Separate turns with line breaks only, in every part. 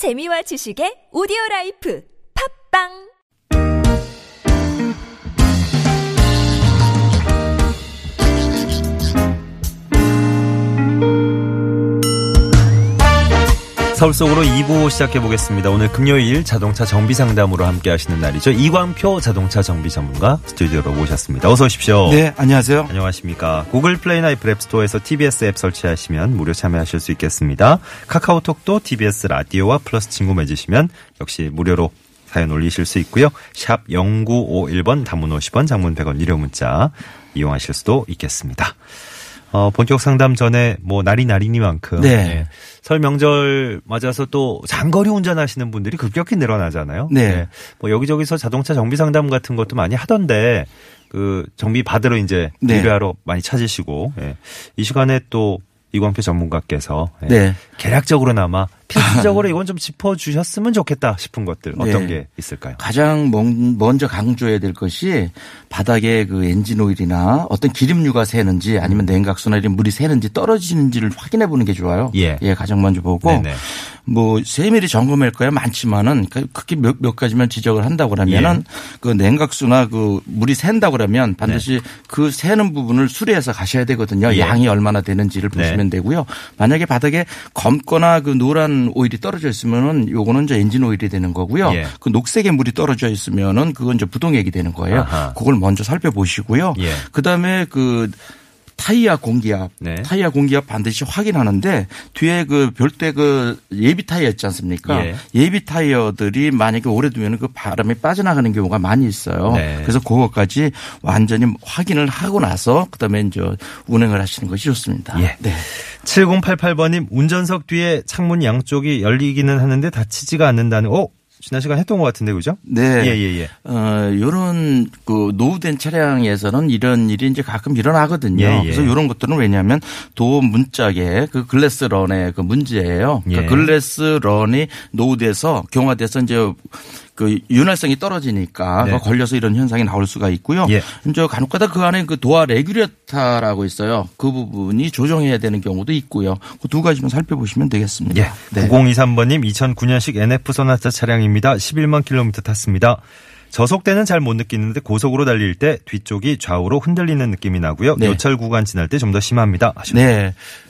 재미와 지식의 오디오 라이프. 팟빵
서울 속으로 2부 시작해 보겠습니다. 오늘 금요일 자동차 정비 상담으로 함께 하시는 날이죠. 이광표 자동차 정비 전문가 스튜디오로 모셨습니다. 어서 오십시오.
네, 안녕하세요.
안녕하십니까. 구글 플레이나 애플 앱스토어에서 TBS 앱 설치하시면 무료 참여하실 수 있겠습니다. 카카오톡도 TBS 라디오와 플러스 친구 맺으시면 역시 무료로 사연 올리실 수 있고요. 샵 0951번 단문 50원 장문 100원 유료 문자 이용하실 수도 있겠습니다. 어, 본격 상담 전에 뭐 날이 날이니만큼
네.
예, 설 명절 맞아서 또 장거리 운전하시는 분들이 급격히 늘어나잖아요.
네.
예, 뭐 여기저기서 자동차 정비 상담 같은 것도 많이 하던데 그 정비 받으러 이제
네.
일하러 많이 찾으시고 예. 이 시간에 또 이광표 전문가께서 예,
네.
개략적으로나마 필수적으로 이건 좀 짚어주셨으면 좋겠다 싶은 것들 어떤
네.
게 있을까요?
가장 먼- 먼저 강조해야 될 것이 바닥에 그 엔진 오일이나 어떤 기름류가 새는지 아니면 냉각수나 이런 물이 새는지 떨어지는지를 확인해 보는 게 좋아요.
예.
가장 먼저 보고
네네.
뭐 세밀히 점검할 거야 많지만은 그- 크게 몇, 몇 가지만 지적을 한다고 그러면은
예.
그 냉각수나 그 물이 샌다고 그러면 반드시
네.
그 새는 부분을 수리해서 가셔야 되거든요.
예.
양이 얼마나 되는지를
네.
보시면 되고요. 만약에 바닥에 검거나 그 노란 오일이 떨어져 있으면은 요거는 이제 엔진 오일이 되는 거고요.
예.
그 녹색의 물이 떨어져 있으면은 그건 이제 부동액이 되는 거예요.
아하.
그걸 먼저 살펴보시고요.
예.
그다음에 그 타이어 공기압,
네.
타이어 공기압 반드시 확인하는데 뒤에 그 별도의 그 예비 타이어 있지 않습니까?
예.
비 타이어들이 만약에 오래 두면 그 바람이 빠져나가는 경우가 많이 있어요.
네.
그래서 그것까지 완전히 확인을 하고 나서 그다음에 이제 운행을 하시는 것이 좋습니다.
예.
네.
7088번님 운전석 뒤에 창문 양쪽이 열리기는 하는데 닫히지가 않는다는 어 지난 시간 했던 것 같은데 그죠?
네.
예 예 예.
어, 요런 그 노후된 차량에서는 이런 일이 이제 가끔 일어나거든요.
예, 예.
그래서 요런 것들은 왜냐하면 도어 문짝에 그 글래스 런의 그 문제예요.
예.
그러니까 글래스 런이 노후돼서 경화돼서 이제 그 윤활성이 떨어지니까
네.
걸려서 이런 현상이 나올 수가 있고요.
예.
이제 간혹가다 그 안에 그 도어 레귤레 타라고 있어요. 그 부분이 조정해야 되는 경우도 있고요. 그 두 가지만 살펴보시면 되겠습니다.
예.
네.
9023번님 2009년식 NF 소나타 차량입니다. 11만 킬로미터 탔습니다. 저속 때는 잘 못 느끼는데 고속으로 달릴 때 뒤쪽이 좌우로 흔들리는 느낌이 나고요.
네.
요철 구간 지날 때 좀 더 심합니다. 하셨네요.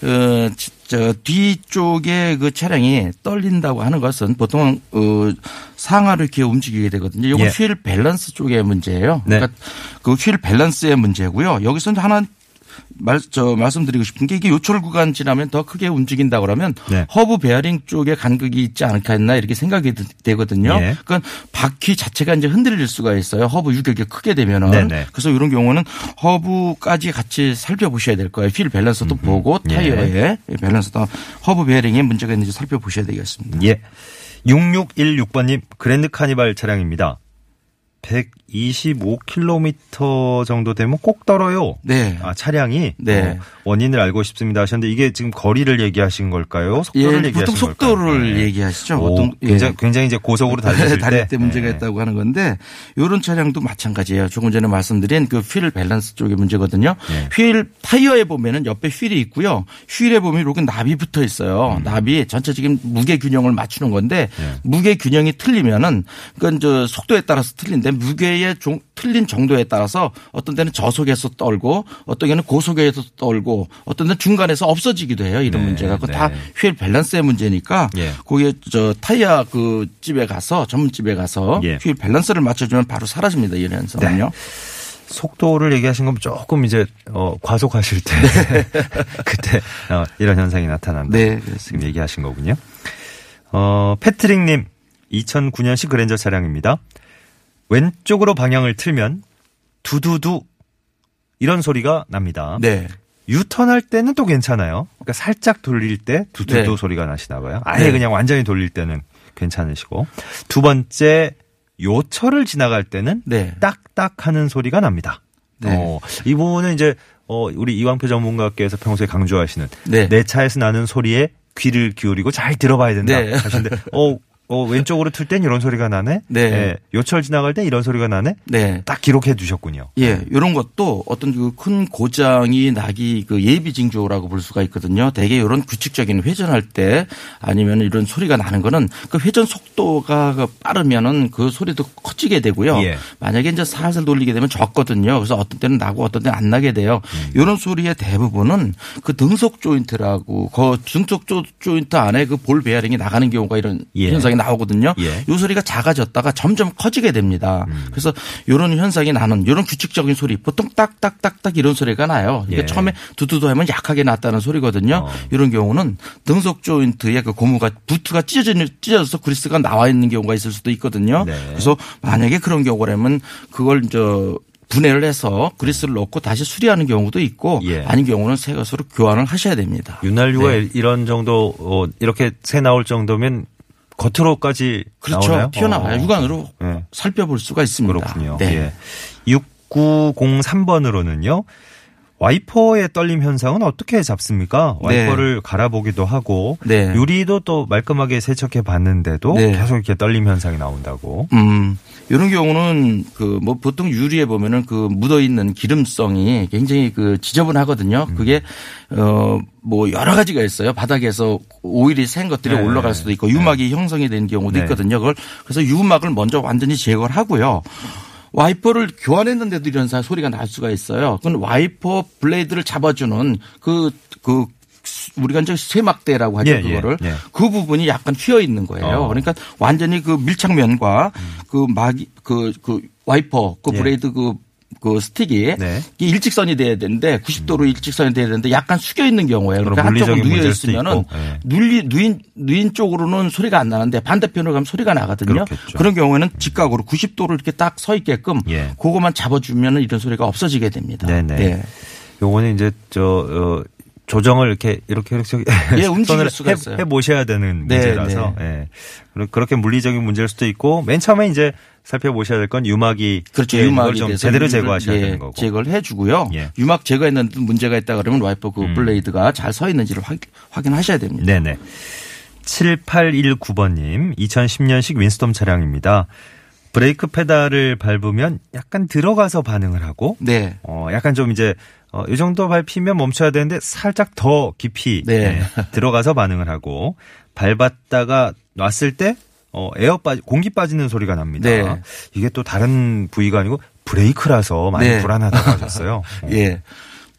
네. 어, 지- 저 뒤쪽에 그 차량이 떨린다고 하는 것은 보통 어, 상하로 이렇게 움직이게 되거든요. 이건
예.
휠 밸런스 쪽의 문제예요.
네.
그러니까 그 휠 밸런스의 문제고요. 여기서 이제 하나 말, 저, 말씀드리고 싶은 게 이게 요철 구간 지나면 더 크게 움직인다 그러면
네.
허브 베어링 쪽에 간극이 있지 않겠나 이렇게 생각이 드- 되거든요.
예.
그러니까 바퀴 자체가 이제 흔들릴 수가 있어요. 허브 유격이 크게 되면은.
네네.
그래서 이런 경우는 허브까지 같이 살펴보셔야 될 거예요. 휠 밸런스도 보고
예.
타이어의 밸런스도 허브 베어링에 문제가 있는지 살펴보셔야 되겠습니다.
예. 6616번님 그랜드 카니발 차량입니다. 125km 정도 되면 꼭 떨어요.
네.
아, 차량이
네.
어, 원인을 알고 싶습니다 하셨는데 이게 지금 거리를 얘기하신 걸까요? 속도를
예,
얘기하신
보통
걸까요?
속도를
네.
얘기하시죠.
오,
보통 예.
굉장히, 굉장히 이제 고속으로 달렸을
달릴
때,
때 문제가
네.
있다고 하는 건데 이런 차량도 마찬가지예요. 조금 전에 말씀드린 그 휠 밸런스 쪽의 문제거든요.
네.
휠 타이어에 보면은 옆에 휠이 있고요. 휠에 보면 이렇게 납이 붙어 있어요. 납이 전체적인 무게 균형을 맞추는 건데
음. 네.
무게 균형이 틀리면은 그건 저 속도에 따라서 틀린데 무게의 종- 틀린 정도에 따라서 어떤 때는 저속에서 떨고 어떤 때는 고속에서 떨고 어떤 때는 중간에서 없어지기도 해요. 이런
네,
문제가 그
네.
다 휠 밸런스의 문제니까
예.
거기에 저 타이어 그 집에 가서 전문 집에 가서
예.
휠 밸런스를 맞춰주면 바로 사라집니다 이런 현상은요.
속도를 얘기하신 건 조금 이제 어, 과속하실 때 그때 어, 이런 현상이 나타난다.
네,
지금 얘기하신 거군요. 어, 패트릭님 2009년식 그랜저 차량입니다. 왼쪽으로 방향을 틀면 두두두 이런 소리가 납니다.
네.
유턴할 때는 또 괜찮아요. 그러니까 살짝 돌릴 때 두두두
네.
소리가 나시나 봐요. 아예
네.
그냥 완전히 돌릴 때는 괜찮으시고 두 번째 요철을 지나갈 때는
네.
딱딱하는 소리가 납니다.
네.
어, 이 부분은 이제 어, 우리 이광표 전문가께서 평소에 강조하시는
네.
내 차에서 나는 소리에 귀를 기울이고 잘 들어봐야 된다
네.
하시는데 어 어, 왼쪽으로 틀 땐 이런 소리가 나네.
네.
예, 요철 지나갈 땐 이런 소리가 나네.
네.
딱 기록해 두셨군요.
예, 이런 것도 어떤 그 큰 고장이 나기 그 예비 징조라고 볼 수가 있거든요. 대개 이런 규칙적인 회전할 때 아니면 이런 소리가 나는 거는 그 회전 속도가 그 빠르면은 그 소리도 커지게 되고요.
예.
만약에 이제 살살 돌리게 되면 적거든요. 그래서 어떤 때는 나고 어떤 때는 안 나게 돼요.
음.
이런 소리의 대부분은 그 등속 조인트라고 그 등속 조- 조인트 안에 그 볼 베어링이 나가는 경우가 이런
예.
현상이 나오거든요.
예. 음.
이 소리가 작아졌다가 점점 커지게 됩니다. 그래서 이런 현상이 나는 이런 규칙적인 소리 보통 딱딱딱딱 이런 소리가 나요. 이게
예.
처음에 두두두 하면 약하게 났다는 소리거든요.
어.
이런 경우는 등속 조인트에 그 고무가 부트가 찢어져 찢어져서 그리스가 나와 있는 경우가 있을 수도 있거든요.
네.
그래서 만약에 그런 경우라면 그걸 저 분해를 해서 그리스를 넣고 다시 수리하는 경우도 있고
예.
아닌 경우는 새 것으로 교환을 하셔야 됩니다.
윤활유가
네.
이런 정도 어, 이렇게 새 나올 정도면 겉으로까지
그렇죠.
나오나요?
튀어나와요.
어.
육안으로
네.
살펴볼 수가 있습니다.
그렇군요.
네.
예. 6903번으로는요. 와이퍼의 떨림 현상은 어떻게 잡습니까?
네.
와이퍼를 갈아보기도 하고
네.
유리도 또 말끔하게 세척해 봤는데도
네.
계속 이렇게 떨림 현상이 나온다고.
음, 이런 경우는 그 뭐 보통 유리에 보면은 그 묻어 있는 기름성이 굉장히 그 지저분하거든요.
음.
그게 어뭐 여러 가지가 있어요. 바닥에서 오일이 샌 것들이
네.
올라갈 수도 있고 유막이 형성이 되는 경우도
네.
있거든요. 그걸 그래서 유막을 먼저 완전히 제거를 하고요. 와이퍼를 교환했는데도 이런 사- 소리가 날 수가 있어요. 그건 와이퍼 블레이드를 잡아주는 그, 그, 우리가 이제 쇠막대라고 하죠.
예, 예,
그거를.
예.
그 부분이 약간 휘어 있는 거예요.
어.
그러니까 완전히 그 밀착면과 그 막이 그, 그 와이퍼 그
예.
블레이드 그, 그 스틱이
네.
일직선이 돼야 되는데 90도로 일직선이 돼야 되는데 약간 숙여 있는 경우에 그러니까 한쪽은 누여 있으면은
예.
눌리 누인 누인 쪽으로는 소리가 안 나는데 반대편으로 가면 소리가 나거든요.
그렇겠죠.
그런 경우에는 직각으로 90도로 이렇게 딱 서 있게끔
예.
그거만 잡아주면은 이런 소리가 없어지게 됩니다.
네네.
네.
요거는 이제 저 어, 조정을 이렇게 이렇게 이렇게
예, 움직일 수가
해,
있어요.
해 보셔야 되는
네,
문제라서 예. 그러- 그렇게 물리적인 문제일 수도 있고 맨 처음에 이제 살펴보셔야 될 건 유막이
그렇죠.
예,
유막이
좀 제대로 제거하셔야
예,
되는 거고.
제거를 해주고요.
예. 음.
유막 제거했는데 문제가 있다 그러면 와이퍼 그 블레이드가 잘 서 있는지를 확, 확인하셔야 됩니다.
네네. 7819번님, 2010년식 윈스톰 차량입니다. 브레이크 페달을 밟으면 약간 들어가서 반응을 하고,
네.
어, 약간 좀 이제, 어, 이 정도 밟히면 멈춰야 되는데 살짝 더 깊이
네.
예, 들어가서 반응을 하고, 밟았다가 놨을 때, 어, 에어 빠지, 공기 빠지는 소리가 납니다.
네.
이게 또 다른 부위가 아니고 브레이크라서 많이
네.
불안하다고 하셨어요. 어.
예.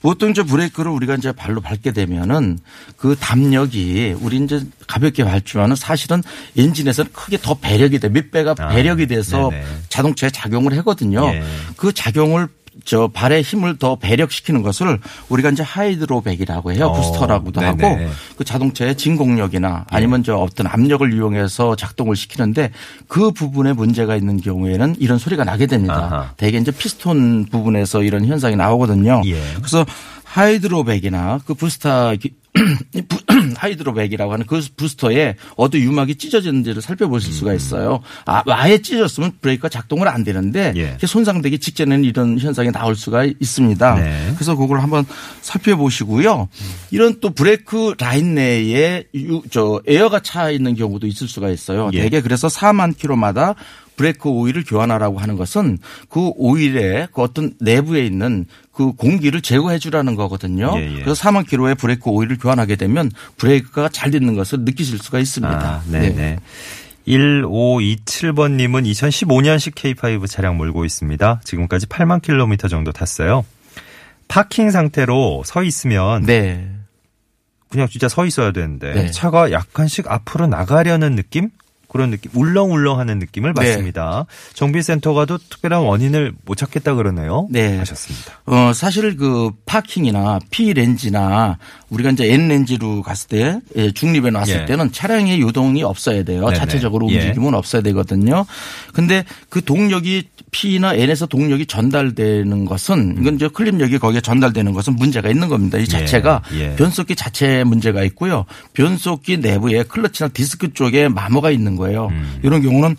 보통 이제 브레이크를 우리가 이제 발로 밟게 되면은 그 답력이 우리 이제 가볍게 밟지만은 사실은 엔진에서는 크게 더 배력이 돼. 몇 배가
아,
배력이 돼서
네네.
자동차에 작용을 하거든요.
예.
그 작용을 저 발의 힘을 더 배력시키는 것을 우리가 이제 hydrovac이라고 해요.
어,
부스터라고도
네네.
하고 그 자동차의 진공력이나 아니면 저 어떤 압력을 이용해서 작동을 시키는데 그 부분에 문제가 있는 경우에는 이런 소리가 나게 됩니다.
아하.
대개 이제 피스톤 부분에서 이런 현상이 나오거든요.
예.
그래서 hydrovac이나 그 부스터 부- hydrovac이라고 하는 그 부스터에 어디 유막이 찢어졌는지를 살펴보실 수가 있어요. 아, 아예 찢어졌으면 브레이크가 작동을 안 되는데
예.
손상되기 직전에는 이런 현상이 나올 수가 있습니다.
네.
그래서 그걸 한번 살펴보시고요. 이런 또 브레이크 라인 내에 유- 저 에어가 차 있는 경우도 있을 수가 있어요.
예.
대개 그래서 4만 킬로마다 브레이크 오일을 교환하라고 하는 것은 그 오일에 그 어떤 내부에 있는 그 공기를 제거해 주라는 거거든요.
예, 예.
그래서 4만 킬로의 브레이크 오일을 교환하게 되면 브레이크가 잘 되는 것을 느끼실 수가 있습니다.
아, 네네. 1527번님은 2015년식 K5 차량 몰고 있습니다. 지금까지 8만 킬로미터 정도 탔어요. 파킹 상태로 서 있으면
네.
그냥 진짜 서 있어야 되는데
네.
차가 약간씩 앞으로 나가려는 느낌? 그런 느낌, 울렁울렁하는 느낌을
네.
받습니다. 정비센터가도 특별한 원인을 못 찾겠다 그러네요.
네.
하셨습니다.
어, 사실 그 파킹이나 P 렌즈나 우리가 이제 N 렌즈로 갔을 때 예, 중립에 놨을
예.
때는 차량의 유동이 없어야 돼요.
네네.
자체적으로
예.
움직임은 없어야 되거든요. 근데 그 동력이 P나 N에서 동력이 전달되는 것은 이건 이제 클립력이 거기에 전달되는 것은 문제가 있는 겁니다. 이 자체가
예.
변속기 자체에 문제가 있고요. 변속기 내부에 클러치나 디스크 쪽에 마모가 있는 거예요.
음.
이런 경우는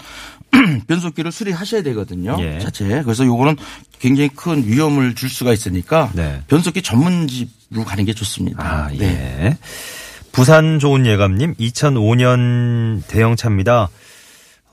변속기를 수리하셔야 되거든요.
예.
자체. 그래서 요거는 굉장히 큰 위험을 줄 수가 있으니까
네.
변속기 전문집으로 가는 게 좋습니다.
아, 예.
네.
부산 좋은 예감님, 2005년 대형차입니다.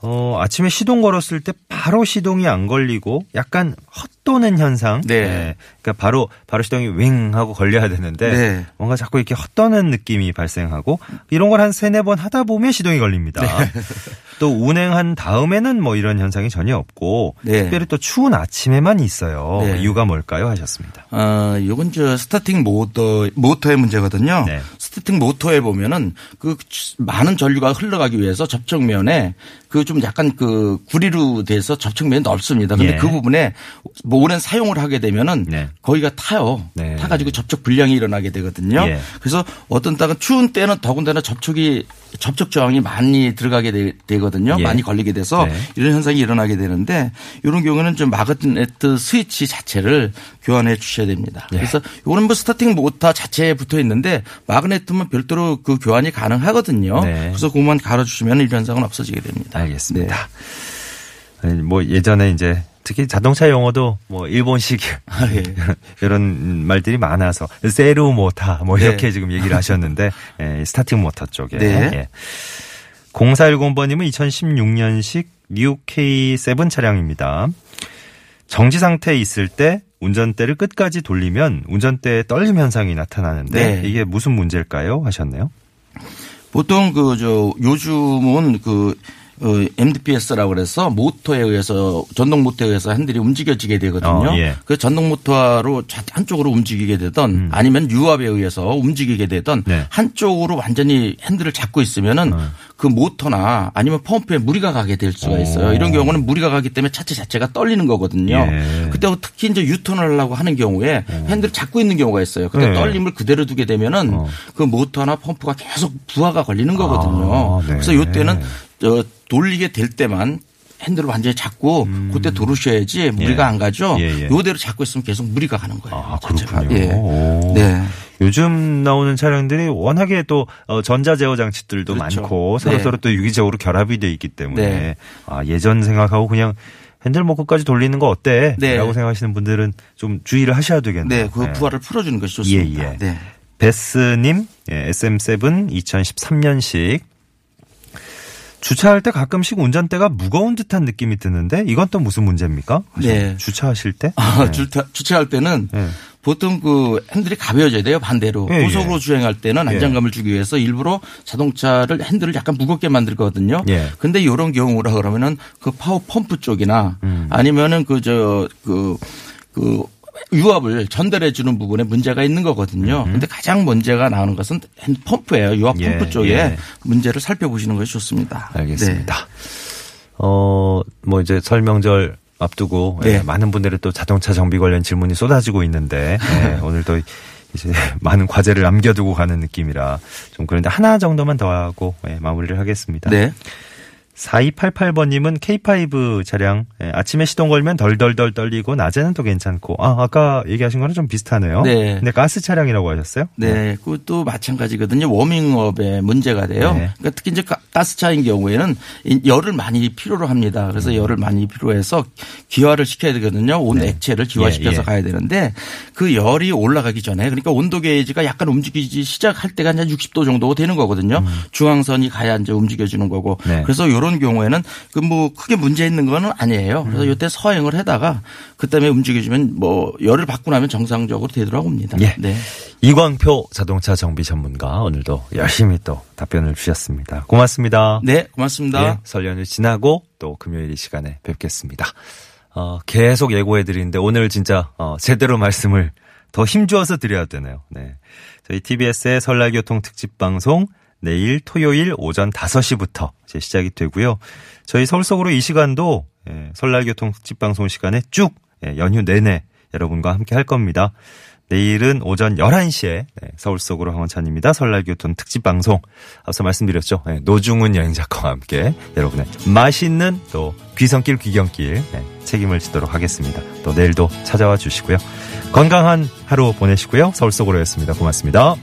어, 아침에 시동 걸었을 때 바로 시동이 안 걸리고 약간 헛도는 현상.
네.
그러니까 바로 바로 시동이 윙 하고 걸려야 되는데
네.
뭔가 자꾸 이렇게 헛도는 느낌이 발생하고 이런 걸 한 세네 번 하다 보면 시동이 걸립니다.
네.
또 운행한 다음에는 뭐 이런 현상이 전혀 없고
네.
특별히 또 추운 아침에만 있어요.
네.
이유가 뭘까요? 하셨습니다.
어, 요건 저 starting 모터, 모터의 문제거든요.
네.
starting 모터에 보면은 그 많은 전류가 흘러가기 위해서 접촉면에 그 좀 약간 그 구리로 돼서 접촉면이 넓습니다. 근데
예.
그 부분에 뭐 오랜 사용을 하게 되면은
네.
거기가 타요.
네.
타가지고 접촉 불량이 일어나게 되거든요.
예.
그래서 어떤 땅은 추운 때는 더군다나 접촉이 접촉 저항이 많이 들어가게 되, 거든요
예.
많이 걸리게 돼서
네.
이런 현상이 일어나게 되는데 이런 경우는 좀 magnet 스위치 자체를 교환해 주셔야 됩니다.
예.
그래서 이거는 뭐 starting 모터 자체에 붙어 있는데 magnet만 별도로 그 교환이 가능하거든요.
네.
그래서 그것만 갈아주시면 이런 현상은 없어지게 됩니다.
알겠습니다. 아니, 뭐 예전에 이제 특히 자동차 용어도 뭐 일본식
아, 예.
이런 말들이 많아서 세루 모타 뭐
네.
이렇게 지금 얘기를 하셨는데 예, starting 모터 쪽에
네.
예. 0410번님은 2016년식 뉴 K7 차량입니다. 정지 상태에 있을 때 운전대를 끝까지 돌리면 운전대에 떨림 현상이 나타나는데
네.
이게 무슨 문제일까요? 하셨네요.
보통 그 저 요즘은 그 어, MDPS라고 그래서 모터에 의해서 전동 모터에 의해서 핸들이 움직여지게 되거든요.
어, 예.
그 전동 모터로 좌- 한쪽으로 움직이게 되던 아니면 유압에 의해서 움직이게 되던
음. 네.
한쪽으로 완전히 핸들을 잡고 있으면은 그 모터나 아니면 펌프에 무리가 가게 될 수가 있어요.
오.
이런 경우는 무리가 가기 때문에 차체 자체가 떨리는 거거든요.
예.
그때 특히 이제 유턴을 하려고 하는 경우에 핸들을 잡고 있는 경우가 있어요. 그때
네.
떨림을 그대로 두게 되면은
어.
그 모터나 펌프가 계속 부하가 걸리는 거거든요.
아, 네.
그래서 이때는 저 돌리게 될 때만 핸들을 완전히 잡고 그때 도르셔야지 무리가
예.
안 가죠.
예, 예.
요대로 잡고 있으면 계속 무리가 가는 거예요.
아. 그렇군요.
예.
오.
네.
요즘 나오는 차량들이 워낙에 또 어, 전자 제어 장치들도
그렇죠.
많고 서로
네.
서로 또 유기적으로 결합이 돼 있기 때문에
네.
아, 예전 생각하고 그냥 핸들 모크까지 돌리는 거 어때?
네.
라고 생각하시는 분들은 좀 주의를 하셔야 되겠네요.
네. 그 부하를 풀어주는 것이 좋습니다.
예, 예.
네.
베스님 예, SM7 2013년식 주차할 때 가끔씩 운전대가 무거운 듯한 느낌이 드는데 이건 또 무슨 문제입니까?
네.
주차하실 때?
아,
네.
주차, 주차할 때는
네.
보통 그 핸들이 가벼워져야 돼요. 반대로.
예,
고속으로
예.
주행할 때는 안정감을 주기 위해서 일부러 자동차를 핸들을 약간 무겁게 만들거든요.
예.
근데 이런 경우라 그러면은 그 파워 펌프 쪽이나
음.
아니면은 그 저그 그 유압을 전달해 주는 부분에 문제가 있는 거거든요. 근데 가장 문제가 나오는 것은 핸 펌프예요. 유압
음. 예,
펌프 쪽에
예.
문제를 살펴보시는 것이 좋습니다.
알겠습니다.
네.
어, 뭐 이제 설명절 앞두고
네.
예, 많은 분들의 또 자동차 정비 관련 질문이 쏟아지고 있는데 예, 오늘도 이제 많은 과제를 남겨두고 가는 느낌이라 좀 그런데 하나 정도만 더 하고 예, 마무리를 하겠습니다.
네.
4288번님은 K5 차량 예, 아침에 시동 걸면 덜덜덜 떨리고 낮에는 또 괜찮고 아 아까 얘기하신 거랑 좀 비슷하네요.
네.
근데 가스 차량이라고 하셨어요?
네, 그것도 마찬가지거든요. 워밍업에 문제가 돼요.
네.
그러니까 특히 이제 가- 가스차인 경우에는 이 열을 많이 필요로 합니다. 그래서
음.
열을 많이 필요해서 기화를 시켜야 되거든요. 온
네.
액체를 기화시켜서
예, 예.
가야 되는데 그 열이 올라가기 전에 그러니까 온도 게이지가 약간 움직이기 시작할 때가 한 60도 정도 되는 거거든요. 중앙선이 가야 이제 움직여지는 거고.
음. 네.
그래서 이런 경우에는 그 뭐 크게 문제 있는 거는 아니에요. 그래서
음.
이때 서행을 하다가 그다음에 움직여주면 뭐 열을 받고 나면 정상적으로 되돌아옵니다.
예.
네.
이광표 자동차 정비 전문가 오늘도 열심히 또 답변을 주셨습니다. 고맙습니다.
네, 고맙습니다.
예, 설 연휴 지나고 또 금요일 이 시간에 뵙겠습니다. 어, 계속 예고해 드리는데 오늘 진짜 어, 제대로 말씀을 더 힘주어서 드려야 되네요. 네. 저희 TBS의 설날 교통 특집 방송 내일 토요일 오전 5시부터 이제 시작이 되고요. 저희 서울 속으로 이 시간도 예, 설날 교통 특집 방송 시간에 쭉 예, 연휴 내내 여러분과 함께 할 겁니다. 내일은 오전 11시에 서울 속으로 황원찬입니다. 설날 교통 특집 방송. 앞서 말씀드렸죠. 네, 노중훈 여행 작가와 함께 여러분의 맛있는 또 귀성길 귀경길 네, 책임을 지도록 하겠습니다. 또 내일도 찾아와 주시고요. 건강한 하루 보내시고요. 서울 속으로였습니다. 고맙습니다.